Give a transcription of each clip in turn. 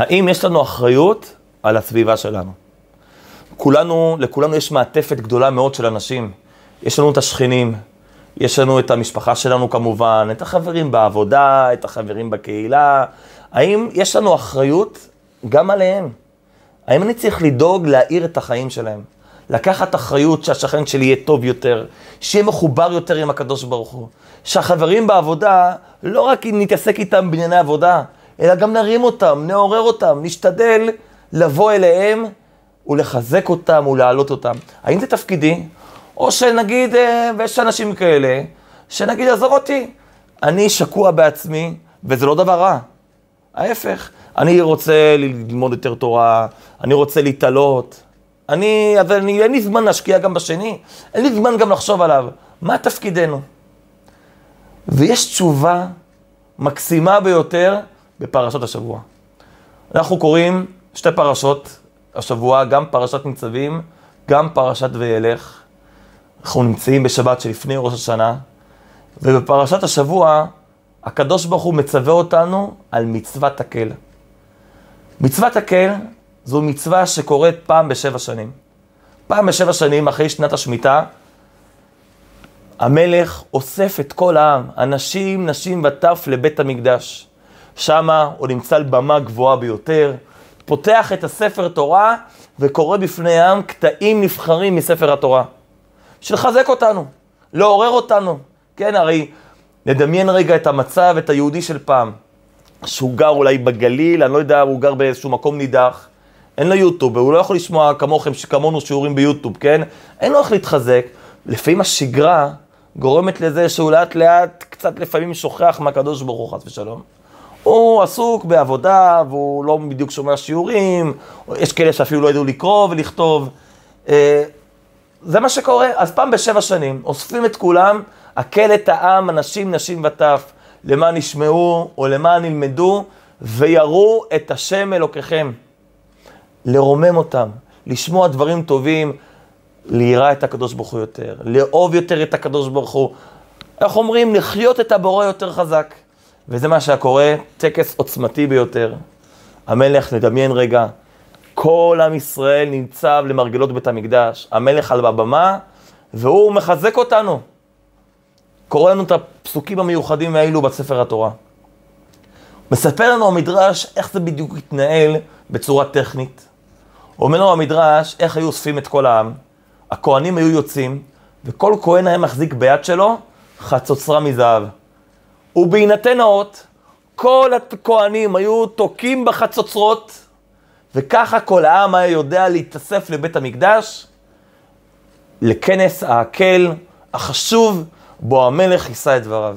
האם יש לנו אחריות על הסביבה שלנו? כולנו, לכולנו יש מעטפת גדולה מאוד של אנשים. יש לנו את השכנים, יש לנו את המשפחה שלנו כמובן, את החברים בעבודה, את החברים בקהילה. האם יש לנו אחריות גם עליהם? האם אני צריך לדאוג להאיר את החיים שלהם? לקחת אחריות שהשכן שלי יהיה טוב יותר, שיהיה מחובר יותר עם הקדוש ברוך הוא. שהחברים בעבודה, לא רק נתעסק איתם בענייני עבודה, אלא גם נרים אותם, נעורר אותם, נשתדל לבוא אליהם ולחזק אותם ולהעלות אותם. האם זה תפקידי? או שנגיד, אה, ויש אנשים כאלה, שנגיד, עזוב אותי, אני שקוע בעצמי, וזה לא דבר רע. ההפך, אני רוצה ללמוד יותר תורה, אני רוצה להתעלות, אני, אבל אני, אין לי זמן להשקיע גם בשני, אין לי זמן גם לחשוב עליו. מה תפקידנו? ויש תשובה מקסימה ביותר בפרשות השבוע. אנחנו קוראים שתי פרשות השבוע, גם פרשת ניצבים, גם פרשת וילך. אנחנו נמצאים בשבת שלפני ראש השנה, ובפרשת השבוע, הקדוש ברוך הוא מצווה אותנו על מצוות הקל. מצוות הקל זו מצווה שקורית פעם בשבע שנים. פעם בשבע שנים, אחרי שנת השמיטה, המלך אוסף את כל העם, אנשים, נשים וטף, לבית המקדש. שמה הוא נמצא על במה גבוהה ביותר, פותח את הספר תורה וקורא בפני העם קטעים נבחרים מספר התורה. שלחזק אותנו, לעורר אותנו. כן, הרי נדמיין רגע את המצב, את היהודי של פעם, שהוא גר אולי בגליל, אני לא יודע, הוא גר באיזשהו מקום נידח, אין לו יוטיוב, הוא לא יכול לשמוע כמוכם, כמונו שיעורים ביוטיוב, כן? אין לו איך להתחזק. לפעמים השגרה גורמת לזה שהוא לאט לאט קצת לפעמים שוכח מהקדוש ברוך הוא, חס ושלום. הוא עסוק בעבודה, והוא לא בדיוק שומע שיעורים, יש כאלה שאפילו לא ידעו לקרוא ולכתוב. אה, זה מה שקורה. אז פעם בשבע שנים אוספים את כולם, הקל את העם, אנשים, נשים וטף, למען ישמעו או למען ילמדו, ויראו את השם אלוקיכם. לרומם אותם, לשמוע דברים טובים, ליראה את הקדוש ברוך הוא יותר, לאהוב יותר את הקדוש ברוך הוא. איך אומרים? לחיות את הבורא יותר חזק. וזה מה שהיה קורה, טקס עוצמתי ביותר. המלך, נדמיין רגע, כל עם ישראל ניצב למרגלות בית המקדש, המלך על הבמה, והוא מחזק אותנו. קורא לנו את הפסוקים המיוחדים האלו בספר התורה. מספר לנו המדרש איך זה בדיוק התנהל בצורה טכנית. אומר לנו המדרש איך היו אוספים את כל העם. הכהנים היו יוצאים, וכל כהן היה מחזיק ביד שלו חצוצרה מזהב. ובהינתן האות, כל הכהנים היו תוקעים בחצוצרות, וככה כל העם היה יודע להתאסף לבית המקדש, לכנס ההקל החשוב, בו המלך יישא את דבריו.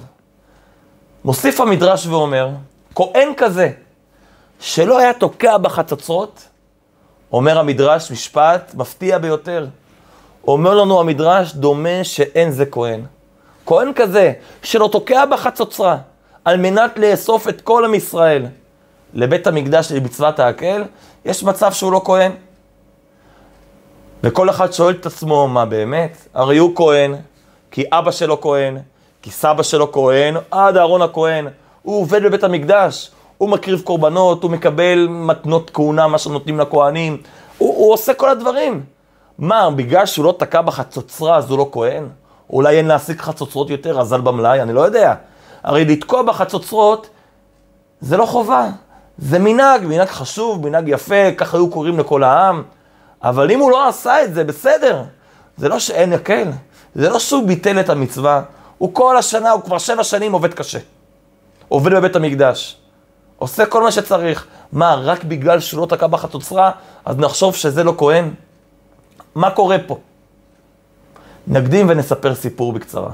מוסיף המדרש ואומר, כהן כזה, שלא היה תוקע בחצוצרות, אומר המדרש משפט מפתיע ביותר. אומר לנו המדרש, דומה שאין זה כהן. כהן כזה, שלא תוקע בחצוצרה, על מנת לאסוף את כל עם ישראל לבית המקדש למצוות ההקל, יש מצב שהוא לא כהן. וכל אחד שואל את עצמו, מה באמת? הרי הוא כהן, כי אבא שלו כהן, כי סבא שלו כהן, עד אהרון הכהן. הוא עובד בבית המקדש, הוא מקריב קורבנות, הוא מקבל מתנות כהונה, מה שנותנים לכהנים, הוא, הוא עושה כל הדברים. מה, בגלל שהוא לא תקע בחצוצרה אז הוא לא כהן? אולי אין להשיג חצוצרות יותר, אזל במלאי, אני לא יודע. הרי לתקוע בחצוצרות זה לא חובה, זה מנהג, מנהג חשוב, מנהג יפה, ככה היו קוראים לכל העם. אבל אם הוא לא עשה את זה, בסדר. זה לא שאין יקל, זה לא שהוא ביטל את המצווה, הוא כל השנה, הוא כבר שבע שנים עובד קשה. עובד בבית המקדש. עושה כל מה שצריך. מה, רק בגלל שהוא לא תקע בחצוצרה, אז נחשוב שזה לא כהן? מה קורה פה? נקדים ונספר סיפור בקצרה.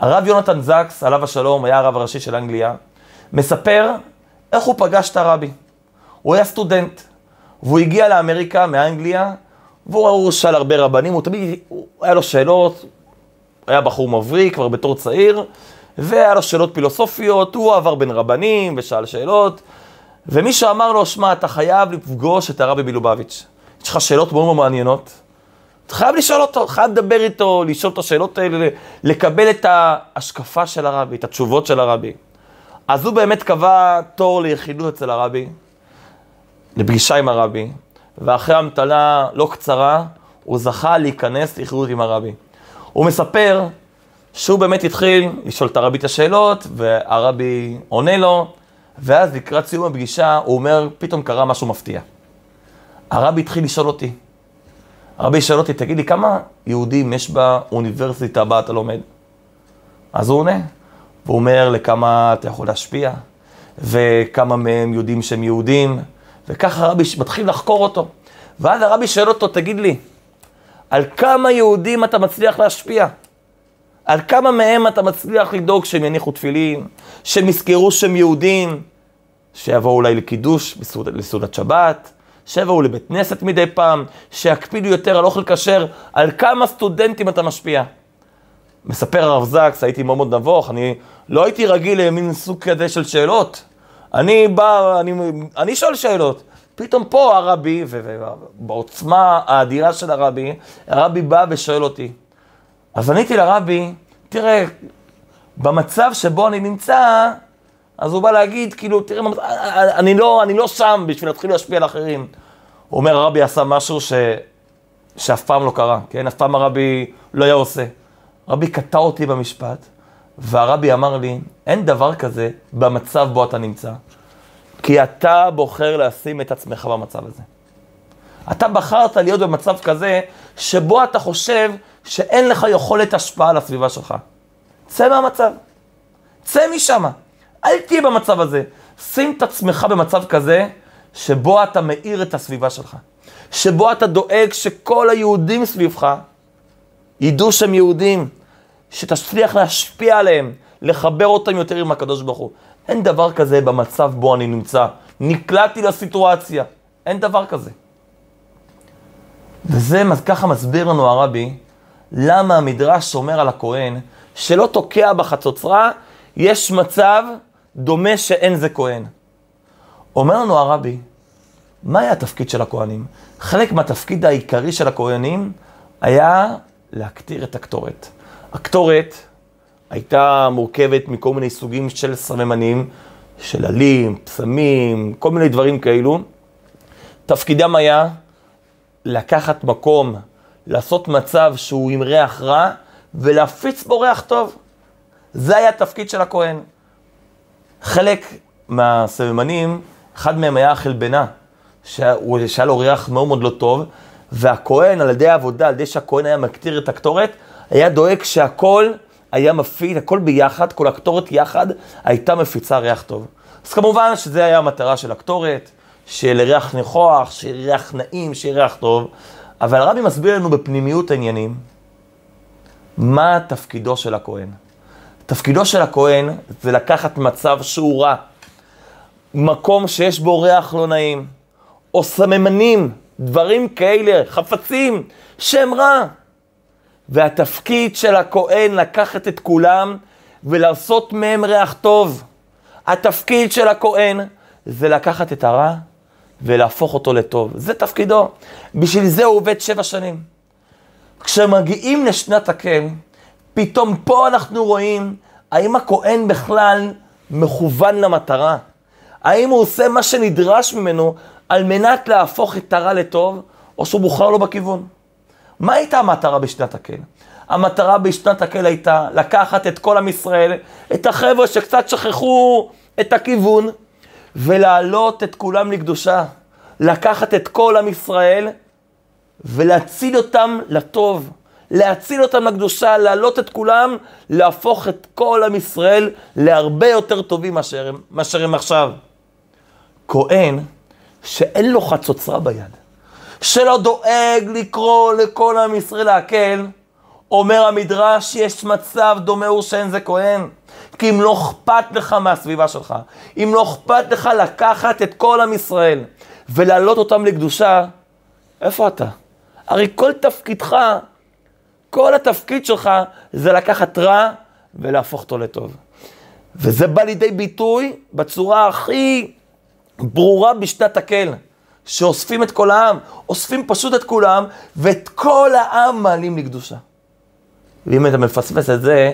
הרב יונתן זקס, עליו השלום, היה הרב הראשי של אנגליה, מספר איך הוא פגש את הרבי. הוא היה סטודנט, והוא הגיע לאמריקה, מאנגליה, והוא שאל הרבה רבנים, הוא תמיד, הוא, היה לו שאלות, היה בחור מבריק כבר בתור צעיר, והיה לו שאלות פילוסופיות, הוא עבר בין רבנים ושאל שאלות, ומישהו אמר לו, שמע, אתה חייב לפגוש את הרבי מלובביץ'. יש לך שאלות מאוד מעניינות, אתה חייב לשאול אותו, חייב לדבר איתו, לשאול את השאלות האלה, לקבל את ההשקפה של הרבי, את התשובות של הרבי. אז הוא באמת קבע תור ליחידות אצל הרבי, לפגישה עם הרבי, ואחרי המתנה לא קצרה, הוא זכה להיכנס לחירות עם הרבי. הוא מספר שהוא באמת התחיל לשאול את הרבי את השאלות, והרבי עונה לו, ואז לקראת סיום הפגישה, הוא אומר, פתאום קרה משהו מפתיע. הרבי התחיל לשאול אותי. הרבי שואל אותי, תגיד לי, כמה יהודים יש באוניברסיטה הבאה אתה לומד? אז הוא עונה. והוא אומר לכמה אתה יכול להשפיע, וכמה מהם יודעים שהם יהודים, וככה הרבי מתחיל לחקור אותו. ואז הרבי שואל אותו, תגיד לי, על כמה יהודים אתה מצליח להשפיע? על כמה מהם אתה מצליח לדאוג שהם יניחו תפילין, שהם יזכרו שהם יהודים, שיבואו אולי לקידוש לסעודת שבת, שיבואו לבית כנסת מדי פעם, שיקפידו יותר על אוכל כשר, על כמה סטודנטים אתה משפיע. מספר הרב זקס, הייתי מאוד מאוד נבוך, אני לא הייתי רגיל למין סוג כזה של שאלות. אני בא, אני, אני שואל שאלות. פתאום פה הרבי, ובעוצמה האדירה של הרבי, הרבי בא ושואל אותי. אז עניתי לרבי, תראה, במצב שבו אני נמצא, אז הוא בא להגיד, כאילו, תראה, אני לא, אני לא שם בשביל להתחיל להשפיע על אחרים. הוא אומר, הרבי עשה משהו ש... שאף פעם לא קרה, כן? אף פעם הרבי לא היה עושה. רבי קטע אותי במשפט, והרבי אמר לי, אין דבר כזה במצב בו אתה נמצא, כי אתה בוחר לשים את עצמך במצב הזה. אתה בחרת להיות במצב כזה, שבו אתה חושב שאין לך יכולת השפעה על הסביבה שלך. צא מהמצב. צא משם. אל תהיה במצב הזה. שים את עצמך במצב כזה, שבו אתה מאיר את הסביבה שלך. שבו אתה דואג שכל היהודים סביבך ידעו שהם יהודים, שתצליח להשפיע עליהם, לחבר אותם יותר עם הקדוש ברוך הוא. אין דבר כזה במצב בו אני נמצא. נקלעתי לסיטואציה. אין דבר כזה. וזה ככה מסביר לנו הרבי, למה המדרש אומר על הכהן, שלא תוקע בחצוצרה, יש מצב דומה שאין זה כהן. אומר לנו הרבי, מה היה התפקיד של הכהנים? חלק מהתפקיד העיקרי של הכהנים היה להקטיר את הקטורת. הקטורת הייתה מורכבת מכל מיני סוגים של סממנים, של עלים, פסמים, כל מיני דברים כאלו. תפקידם היה לקחת מקום, לעשות מצב שהוא עם ריח רע, ולהפיץ בו ריח טוב. זה היה התפקיד של הכהן. חלק מהסממנים, אחד מהם היה החלבנה, שהיה לו ריח מאוד מאוד לא טוב, והכהן, על ידי העבודה, על ידי שהכהן היה מקטיר את הקטורת, היה דואג שהכל היה מפיץ, הכל ביחד, כל הקטורת יחד, הייתה מפיצה ריח טוב. אז כמובן שזה היה המטרה של הקטורת, של ריח ניחוח, שיהיה ריח נעים, שיהיה ריח טוב, אבל הרבי מסביר לנו בפנימיות העניינים, מה תפקידו של הכהן. תפקידו של הכהן זה לקחת מצב שהוא רע, מקום שיש בו ריח לא נעים, או סממנים, דברים כאלה, חפצים, שהם רע. והתפקיד של הכהן לקחת את כולם ולעשות מהם ריח טוב. התפקיד של הכהן זה לקחת את הרע ולהפוך אותו לטוב. זה תפקידו. בשביל זה הוא עובד שבע שנים. כשמגיעים לשנת הקל, פתאום פה אנחנו רואים האם הכהן בכלל מכוון למטרה. האם הוא עושה מה שנדרש ממנו על מנת להפוך את הרע לטוב, או שהוא בוחר לו בכיוון. מה הייתה המטרה בשנת הקל? המטרה בשנת הקל הייתה לקחת את כל עם ישראל, את החבר'ה שקצת שכחו את הכיוון, ולהעלות את כולם לקדושה. לקחת את כל עם ישראל ולהציל אותם לטוב, להציל אותם לקדושה, להעלות את כולם, להפוך את כל עם ישראל להרבה יותר טובים מאשר הם, מאשר הם עכשיו. כהן שאין לו חצוצרה ביד, שלא דואג לקרוא לכל עם ישראל להקל, אומר המדרש, יש מצב דומה הוא שאין זה כהן. כי אם לא אכפת לך מהסביבה שלך, אם לא אכפת לך לקחת את כל עם ישראל ולהעלות אותם לקדושה, איפה אתה? הרי כל תפקידך, כל התפקיד שלך זה לקחת רע ולהפוך אותו לטוב. וזה בא לידי ביטוי בצורה הכי ברורה בשנת הקל, שאוספים את כל העם, אוספים פשוט את כולם, ואת כל העם מעלים לקדושה. ואם אתה מפספס את זה,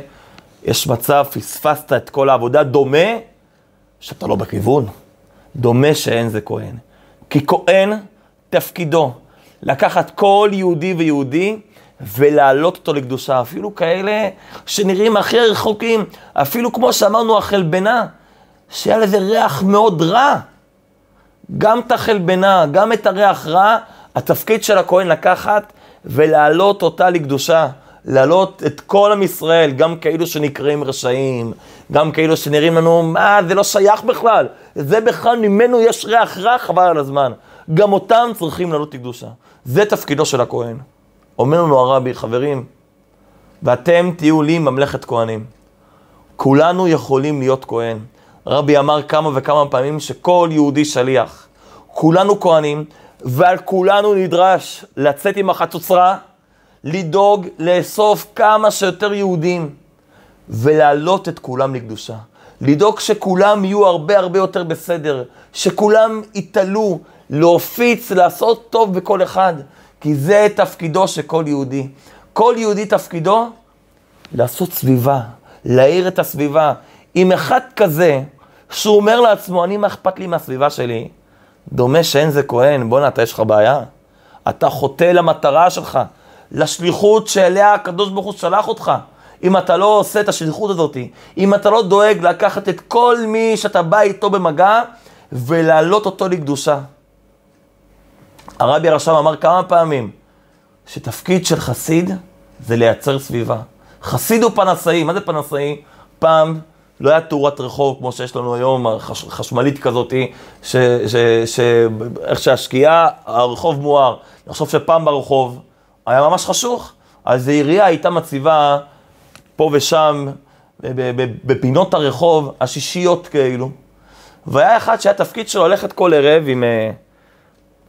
יש מצב, פספסת את כל העבודה, דומה שאתה לא בכיוון, דומה שאין זה כהן. כי כהן תפקידו לקחת כל יהודי ויהודי ולהעלות אותו לקדושה, אפילו כאלה שנראים הכי רחוקים, אפילו כמו שאמרנו החלבנה, שהיה לזה ריח מאוד רע. גם את החלבנה, גם את הריח רע, התפקיד של הכהן לקחת ולהעלות אותה לקדושה. להעלות את כל עם ישראל, גם כאלו שנקראים רשעים, גם כאלו שנראים לנו, מה, זה לא שייך בכלל, זה בכלל, ממנו יש ריח רע, חבל על הזמן. גם אותם צריכים לעלות לקדושה. זה תפקידו של הכהן. אומר לנו הרבי, חברים, ואתם תהיו לי ממלכת כהנים. כולנו יכולים להיות כהן. רבי אמר כמה וכמה פעמים שכל יהודי שליח. כולנו כהנים, ועל כולנו נדרש לצאת עם החצוצרה, לדאוג לאסוף כמה שיותר יהודים ולהעלות את כולם לקדושה. לדאוג שכולם יהיו הרבה הרבה יותר בסדר, שכולם יתעלו, להופיץ, לעשות טוב בכל אחד, כי זה תפקידו של כל יהודי. כל יהודי תפקידו לעשות סביבה, להאיר את הסביבה. אם אחד כזה, שהוא אומר לעצמו, אני, מה אכפת לי מהסביבה שלי? דומה שאין זה כהן, בואנה, אתה יש לך בעיה. אתה חוטא למטרה שלך, לשליחות שאליה הקדוש ברוך הוא שלח אותך. אם אתה לא עושה את השליחות הזאת, אם אתה לא דואג לקחת את כל מי שאתה בא איתו במגע ולהעלות אותו לקדושה. הרבי הרשם אמר כמה פעמים שתפקיד של חסיד זה לייצר סביבה. חסיד הוא פנסאי, מה זה פנסאי? פעם לא היה תאורת רחוב כמו שיש לנו היום, חש, חשמלית כזאת, שאיך שהשקיעה, הרחוב מואר. אני חושב שפעם ברחוב היה ממש חשוך, אז העירייה הייתה מציבה פה ושם, בפינות הרחוב, השישיות כאילו. והיה אחד שהיה תפקיד שלו ללכת כל ערב עם, אה,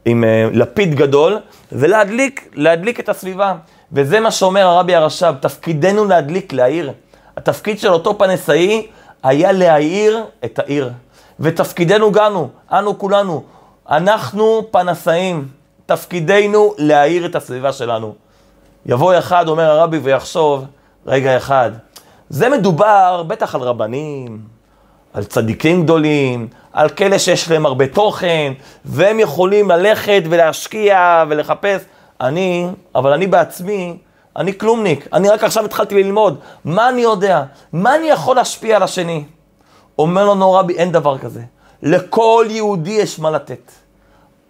עם אה, לפיד גדול, ולהדליק, להדליק את הסביבה. וזה מה שאומר הרבי הרש"ב, תפקידנו להדליק, להעיר. התפקיד של אותו פנסאי היה להעיר את העיר. ותפקידנו גנו, אנו כולנו, אנחנו פנסאים, תפקידנו להעיר את הסביבה שלנו. יבוא אחד, אומר הרבי, ויחשוב, רגע אחד, זה מדובר בטח על רבנים, על צדיקים גדולים, על כאלה שיש להם הרבה תוכן, והם יכולים ללכת ולהשקיע ולחפש. אני, אבל אני בעצמי, אני כלומניק, אני רק עכשיו התחלתי ללמוד. מה אני יודע? מה אני יכול להשפיע על השני? אומר לנו רבי, אין דבר כזה. לכל יהודי יש מה לתת.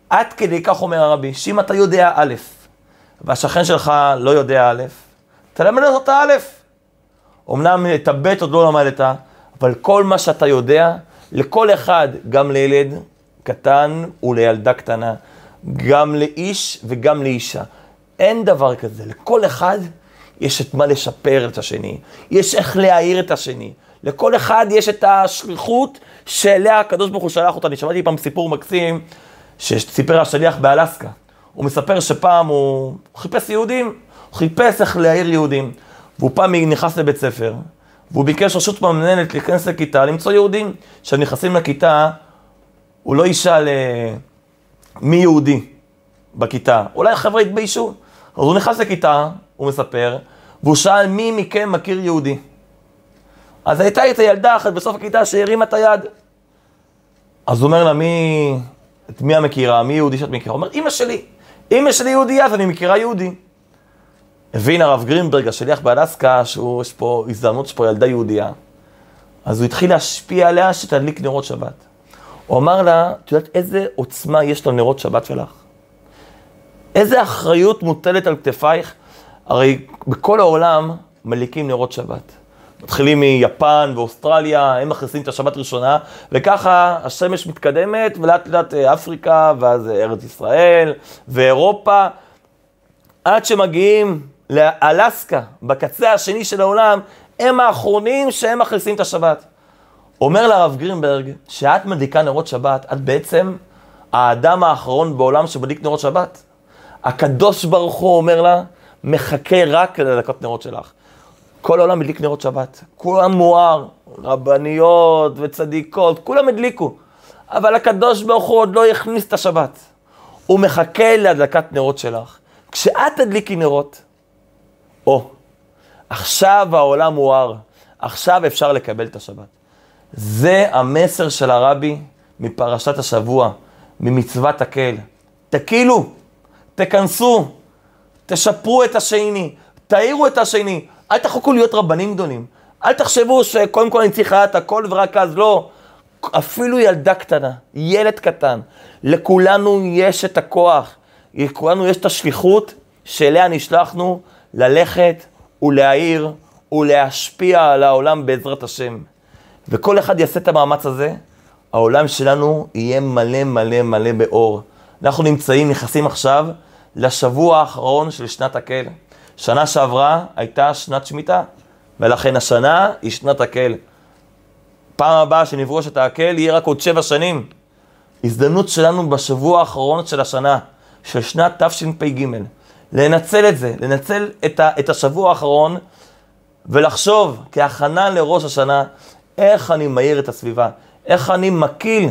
עד כדי כך אומר הרבי, שאם אתה יודע א', והשכן שלך לא יודע א', תלמד אותו את האלף. אמנם את הב' עוד לא למדת, אבל כל מה שאתה יודע, לכל אחד, גם לילד קטן ולילדה קטנה, גם לאיש וגם לאישה. אין דבר כזה, לכל אחד יש את מה לשפר את השני, יש איך להעיר את השני. לכל אחד יש את השליחות שאליה הקדוש ברוך הוא שלח אותה. אני שמעתי פעם סיפור מקסים שסיפר השליח באלסקה. הוא מספר שפעם הוא חיפש יהודים, הוא חיפש איך להעיר יהודים. והוא פעם נכנס לבית ספר, והוא ביקש רשות מהמנהלת להיכנס לכיתה, למצוא יהודים. כשהם נכנסים לכיתה, הוא לא ישאל אה, מי יהודי בכיתה. אולי החבר'ה יתביישו. אז הוא נכנס לכיתה, הוא מספר, והוא שאל מי מכם מכיר יהודי. אז הייתה איתה ילדה אחת בסוף הכיתה שהרימה את היד. אז הוא אומר לה, מי, את מי המכירה? מי יהודי שאת מכירה? הוא אומר, אמא שלי. אמא שלי יהודייה, אז אני מכירה יהודי. הבין הרב גרינברג, השליח באלסקה, שיש פה הזדמנות, יש פה ילדה יהודייה. אז הוא התחיל להשפיע עליה שתדליק נרות שבת. הוא אמר לה, את יודעת איזה עוצמה יש לנרות שבת שלך? איזה אחריות מוטלת על כתפייך? הרי בכל העולם מדליקים נרות שבת. מתחילים מיפן ואוסטרליה, הם מכניסים את השבת ראשונה, וככה השמש מתקדמת, ולאט לאט אה, אפריקה, ואז ארץ ישראל, ואירופה, עד שמגיעים לאלסקה, בקצה השני של העולם, הם האחרונים שהם מכניסים את השבת. אומר לרב גרינברג, שאת מדליקה נרות שבת, את בעצם האדם האחרון בעולם שמדליק נרות שבת. הקדוש ברוך הוא אומר לה, מחכה רק לדלקות נרות שלך. כל העולם הדליק נרות שבת, כולם מואר, רבניות וצדיקות, כולם הדליקו. אבל הקדוש ברוך הוא עוד לא הכניס את השבת. הוא מחכה להדלקת נרות שלך. כשאת תדליקי נרות, או, עכשיו העולם מואר, עכשיו אפשר לקבל את השבת. זה המסר של הרבי מפרשת השבוע. ממצוות הקל. תקילו, תכנסו, תשפרו את השני, תאירו את השני. אל תחכו להיות רבנים גדולים. אל תחשבו שקודם כל אני צריך לדעת הכל ורק אז לא. אפילו ילדה קטנה, ילד קטן, לכולנו יש את הכוח, לכולנו יש את השליחות שאליה נשלחנו ללכת ולהעיר ולהשפיע על העולם בעזרת השם. וכל אחד יעשה את המאמץ הזה, העולם שלנו יהיה מלא מלא מלא באור. אנחנו נמצאים, נכנסים עכשיו לשבוע האחרון של שנת הקל. שנה שעברה הייתה שנת שמיטה, ולכן השנה היא שנת הקל. פעם הבאה שנפגוש את הקל יהיה רק עוד שבע שנים. הזדמנות שלנו בשבוע האחרון של השנה, של שנת תשפ"ג, לנצל את זה, לנצל את, ה, את השבוע האחרון ולחשוב כהכנה לראש השנה, איך אני מאיר את הסביבה, איך אני מקיל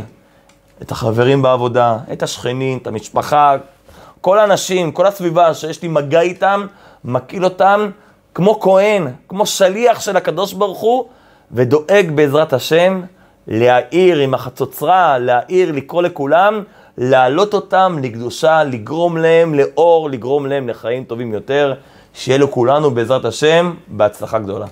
את החברים בעבודה, את השכנים, את המשפחה, כל האנשים, כל הסביבה שיש לי מגע איתם, מקיל אותם כמו כהן, כמו שליח של הקדוש ברוך הוא, ודואג בעזרת השם להאיר עם החצוצרה, להאיר, לקרוא לכולם, להעלות אותם לקדושה, לגרום להם לאור, לגרום להם לחיים טובים יותר, שיהיה לכולנו בעזרת השם בהצלחה גדולה.